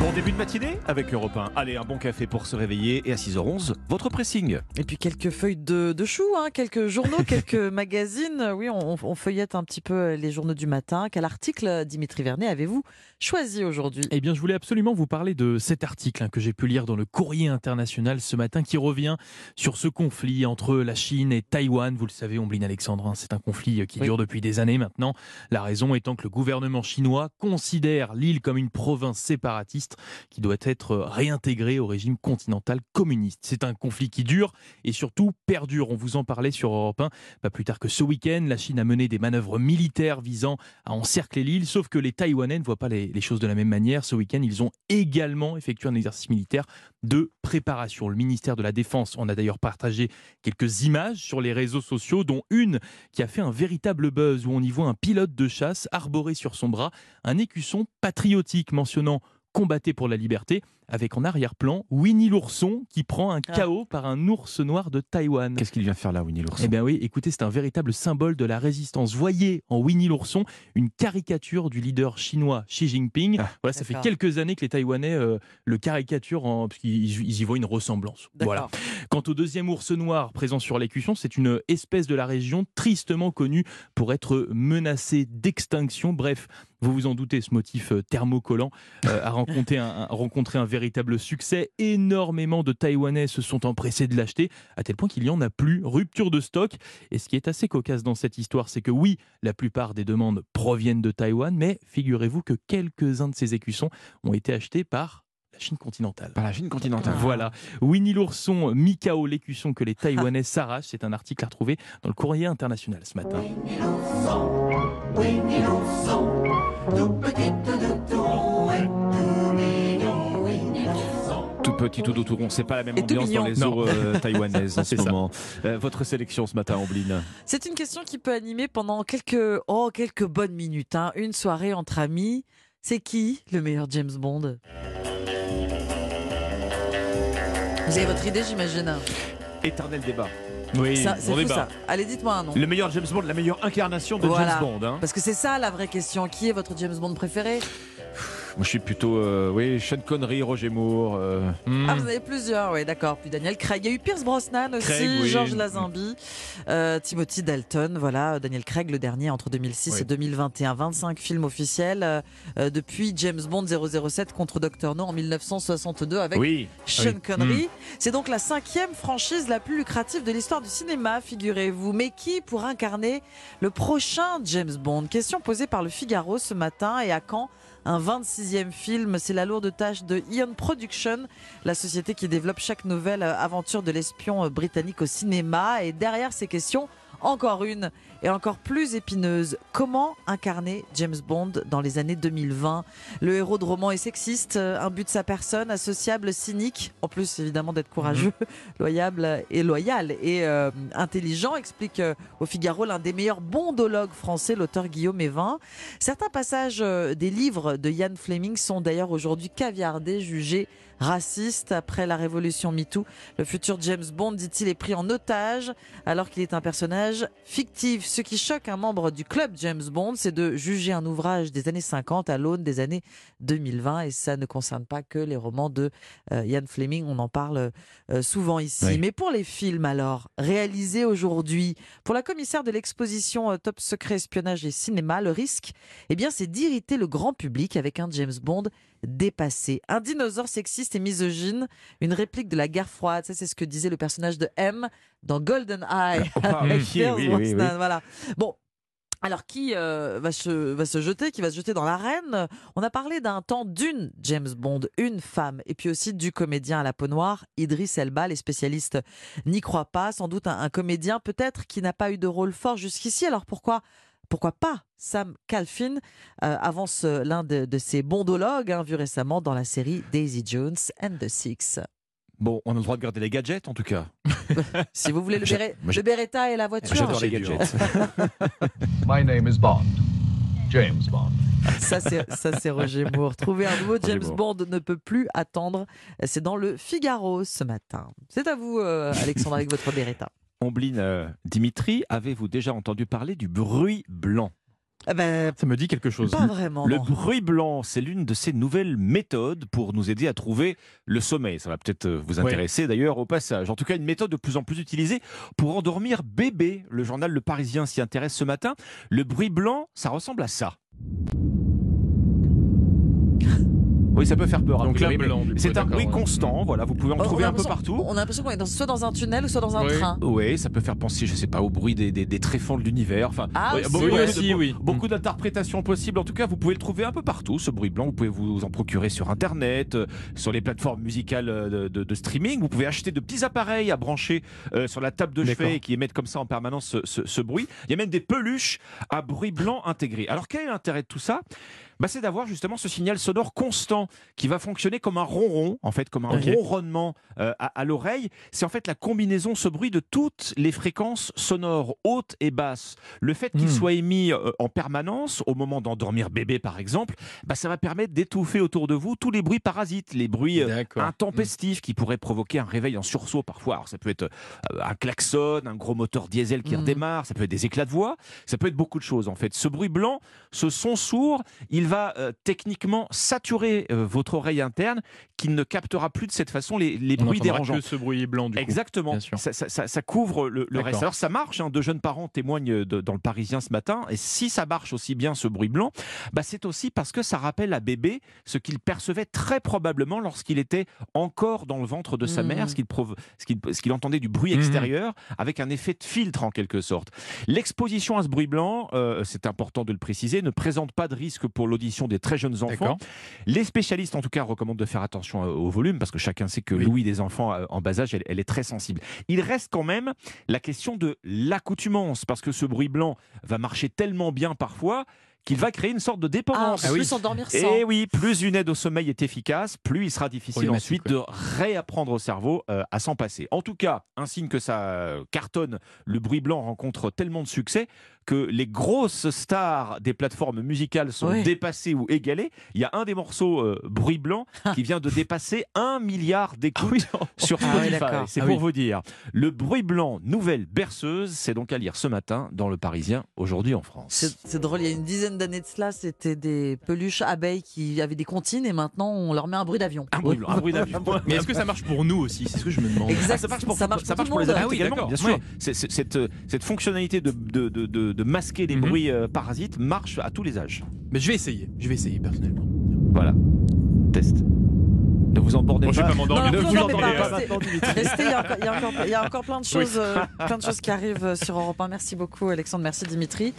Bon début de matinée avec Europe 1. Allez, un bon café pour se réveiller et à 6h11, votre pressing. Et puis quelques feuilles de, de choux, hein, quelques journaux, quelques magazines. Oui, on, on feuillette un petit peu les journaux du matin. Quel article, Dimitri Vernet, avez-vous choisi aujourd'hui? Eh bien, je voulais absolument vous parler de cet article hein, que j'ai pu lire dans le Courrier international ce matin qui revient sur ce conflit entre la Chine et Taïwan. Vous le savez, Ombline Alexandre, hein, c'est un conflit qui Oui. dure depuis des années maintenant. La raison étant que le gouvernement chinois considère l'île comme une province séparatiste qui doit être réintégrée au régime continental communiste. C'est un conflit qui dure et surtout perdure. On vous en parlait sur Europe 1. Pas plus tard que ce week-end, la Chine a mené des manœuvres militaires visant à encercler l'île, sauf que les Taïwanais ne voient pas les, les choses de la même manière. Ce week-end, ils ont également effectué un exercice militaire de préparation. Le ministère de la Défense en a d'ailleurs partagé quelques images sur les réseaux sociaux, dont une qui a fait un véritable buzz où on y voit un pilote de chasse arboré sur son bras un écusson patriotique mentionnant combattez pour la liberté, avec en arrière-plan Winnie l'ourson qui prend un Ah. KO par un ours noir de Taïwan. Qu'est-ce qu'il vient faire là, Winnie l'ourson? Eh bien oui, écoutez, c'est un véritable symbole de la résistance. Voyez en Winnie l'ourson une caricature du leader chinois Xi Jinping. Ah, voilà, ça fait quelques années que les Taïwanais euh, le caricaturent en, parce qu'ils ils y voient une ressemblance. Voilà. Quant au deuxième ours noir présent sur l'écusson, c'est une espèce de la région tristement connue pour être menacée d'extinction. Bref, vous vous en doutez, ce motif euh, thermocollant euh, a rencontré un, rencontré un véritable succès. Énormément de Taïwanais se sont empressés de l'acheter, à tel point qu'il n'y en a plus. Rupture de stock. Et ce qui est assez cocasse dans cette histoire, c'est que oui, la plupart des demandes proviennent de Taïwan, mais figurez-vous que quelques-uns de ces écussons ont été achetés par Chine continentale. Par la Chine continentale. Voilà. Winnie l'ourson, Mikao l'écusson que les Taïwanais s'arrachent. C'est un article à retrouver dans le courrier international ce matin. Tout petit, tout doux, tout rond. C'est pas la même Et tout ambiance dans mignon. les eaux euh, taïwanaises en ce ça. moment. Euh, votre sélection ce matin, Ombline C'est une question qui peut animer pendant quelques, oh, quelques bonnes minutes. hein. Une soirée entre amis. C'est qui le meilleur James Bond? Vous avez votre idée, j'imagine. Éternel débat. Oui, Ça, C'est on fou débat. ça. Allez, dites-moi un nom. Le meilleur James Bond, la meilleure incarnation de Voilà. James Bond. hein. Parce que c'est ça la vraie question. Qui est votre James Bond préféré? Moi, je suis plutôt, euh, oui, Sean Connery, Roger Moore. euh, Hmm. Ah, vous en avez plusieurs, oui, d'accord. Puis Daniel Craig. Il y a eu Pierce Brosnan aussi, Craig, oui. Georges Lazenby, euh, Timothy Dalton. Voilà, Daniel Craig, le dernier entre 2006 Oui. et 2021. 25 films officiels euh, euh, depuis James Bond 007 contre Dr. No en 1962 avec Oui. Sean Oui. Connery. C'est donc la cinquième franchise la plus lucrative de l'histoire du cinéma, figurez-vous. Mais qui pour incarner le prochain James Bond? Question posée par le Figaro ce matin et à quand un 26e film, c'est la lourde tâche de Ion Production, la société qui développe chaque nouvelle aventure de l'espion euh, britannique au cinéma. Et derrière ces questions, encore une et encore plus épineuse. Comment incarner James Bond dans les années 2020 Le héros de roman est sexiste, euh, imbu de sa personne, associable, cynique, en plus évidemment d'être courageux, loyable et loyal et euh, intelligent, explique euh, au Figaro l'un des meilleurs bondologues français, l'auteur Guillaume Evin. Certains passages euh, des livres de Ian Fleming sont d'ailleurs aujourd'hui caviardés, jugés racistes après la révolution MeToo. Le futur James Bond, dit-il, est pris en otage alors qu'il est un personnage fictif. Ce qui choque un membre du club James Bond, c'est de juger un ouvrage des années 50 à l'aune des années 2020 et ça ne concerne pas que les romans de euh, Ian Fleming, on en parle euh, souvent ici. Oui. Mais pour les films alors, réalisés aujourd'hui, pour la commissaire de l'exposition euh, Top Secret Espionnage et Cinéma, le risque, eh bien, c'est d'irriter le grand public avec un James Bond dépassé. Un dinosaure sexiste et misogyne, une réplique de la guerre froide, ça c'est ce que disait le personnage de M dans Golden Eye Ah, avec oui, Pierce oui, oui, Brosnan, oui. Voilà. Bon. Alors qui euh, va, se, va se jeter, qui va se jeter dans l'arène? On a parlé d'un temps d'une James Bond, une femme, et puis aussi du comédien à la peau noire, Idris Elba. Les spécialistes n'y croient pas. Sans doute un, un comédien peut-être qui n'a pas eu de rôle fort jusqu'ici. Alors pourquoi pourquoi pas Sam Calfin euh, avance euh, l'un de, de ses bondologues, hein, vu récemment dans la série Daisy Jones and the Six. Bon, on a le droit de garder les gadgets en tout cas. Si vous voulez le, béret- le Beretta et la voiture, J'adore les gadgets. My name is Bond. James Bond. ça c'est ça, c'est Roger Moore. Trouver un nouveau James. Bond ne peut plus attendre. C'est dans le Figaro ce matin. C'est à vous, euh, Alexandre, avec votre Beretta. Ombline, euh, Dimitri, avez-vous déjà entendu parler du bruit blanc? Eh ben, Ça me dit quelque chose. pas vraiment. Le non. bruit blanc, c'est l'une de ces nouvelles méthodes pour nous aider à trouver le sommeil. Ça va peut-être euh, vous intéresser d'ailleurs au passage. En tout cas, une méthode de plus en plus utilisée pour endormir bébé. Le journal Le Parisien s'y intéresse ce matin. Le bruit blanc, ça ressemble à ça. Oui, ça peut faire peur. a Donc là, blanc, C'est un bruit constant. Voilà, vous pouvez en Oh, trouver un peu partout. On a l'impression qu'on est dans- soit dans un tunnel ou soit dans un Oui. train. Oui, ça peut faire penser, je sais pas, au bruit des, des, des tréfonds de l'univers. Enfin, Ah, beaucoup, oui, de- aussi, oui. beaucoup d'interprétations possibles. En tout cas, vous pouvez le trouver un peu partout, ce bruit blanc. Vous pouvez vous en procurer sur Internet, euh, sur les plateformes musicales euh, de, de- de streaming. Vous pouvez acheter de petits appareils à brancher euh, sur la table de chevet et qui émettent comme ça en permanence ce, ce- ce bruit. Il y a même des peluches à bruit blanc intégré. Alors, quel est l'intérêt de tout ça? Bah, c'est d'avoir justement ce signal sonore constant qui va fonctionner comme un ronron, en fait, comme un ronronnement euh, à, à l'oreille. C'est en fait la combinaison, ce bruit de toutes les fréquences sonores hautes et basses. Le fait qu'il Hmm. soit émis euh, en permanence, au moment d'endormir bébé par exemple, bah, ça va permettre d'étouffer autour de vous tous les bruits parasites, les bruits euh, intempestifs qui pourraient provoquer un réveil en sursaut parfois. Alors ça peut être un klaxon, un gros moteur diesel qui Mhm. redémarre, ça peut être des éclats de voix, ça peut être beaucoup de choses en fait. Ce bruit blanc, ce son sourd, il va euh, techniquement saturer euh, votre oreille interne qui ne captera plus de cette façon les, les On bruits dérangeants. que ce bruit blanc du coup. Exactement. Ça, ça- ça- ça couvre le, reste. Alors ça marche. hein, de jeunes parents témoignent de- dans le Parisien ce matin. Et si ça marche aussi bien ce bruit blanc, bah c'est aussi parce que ça rappelle à bébé ce qu'il percevait très probablement lorsqu'il était encore dans le ventre de sa mère, ce qu'il prov- ce qu'il qu'il entendait du bruit Mhm. extérieur, avec un effet de filtre en quelque sorte. L'exposition à ce bruit blanc, euh, c'est important de le préciser, ne présente pas de risque pour l'audition des très jeunes enfants. Les spécialistes, en tout cas, recommandent de faire attention au volume parce que chacun sait que Oui. l'ouïe des enfants euh, en bas âge, elle, elle est très sensible. Il reste quand même la question de l'accoutumance parce que ce bruit blanc va marcher tellement bien parfois qu'il va créer une sorte de Ah, dépendance. on peut plus s'endormir sans. Et oui, plus une aide au sommeil est efficace, plus il sera difficile ensuite de réapprendre au cerveau euh, à s'en passer. En tout cas, un signe que ça cartonne, le bruit blanc rencontre tellement de succès que les grosses stars des plateformes musicales sont Oui. dépassées ou égalées. Il y a un des morceaux euh, bruit blanc qui vient de dépasser un milliard d'écoutes sur Ah oui, Spotify. c'est Ah pour oui. vous dire. Le bruit blanc, nouvelle berceuse, c'est donc à lire ce matin dans Le Parisien, aujourd'hui en France. C'est c'est drôle, il y a une dizaine d'années de cela, c'était des peluches abeilles qui avaient des comptines et maintenant on leur met un bruit d'avion. Un bruit blanc, un bruit d'avion. Mais est-ce que ça marche pour nous aussi? C'est ce que je me demande. Exact. Ah, ça marche pour, Ça marche ça pour marche tout pour le les monde. adultes Ah oui, également, bien sûr. ouais. C'est- c'est- cette, cette fonctionnalité de, de, de, de- de masquer les Mhm. bruits euh, parasites marche à tous les âges. Mais je vais essayer. Je vais essayer personnellement. Voilà. Test. Ne vous embordez Bon, je vais pas. pas m'endormir. Non, Ne vous endormez pas, restez- il y, a encore, plein de choses, euh, plein de choses qui arrivent euh, sur Europe 1. Merci beaucoup Alexandre, merci Dimitri.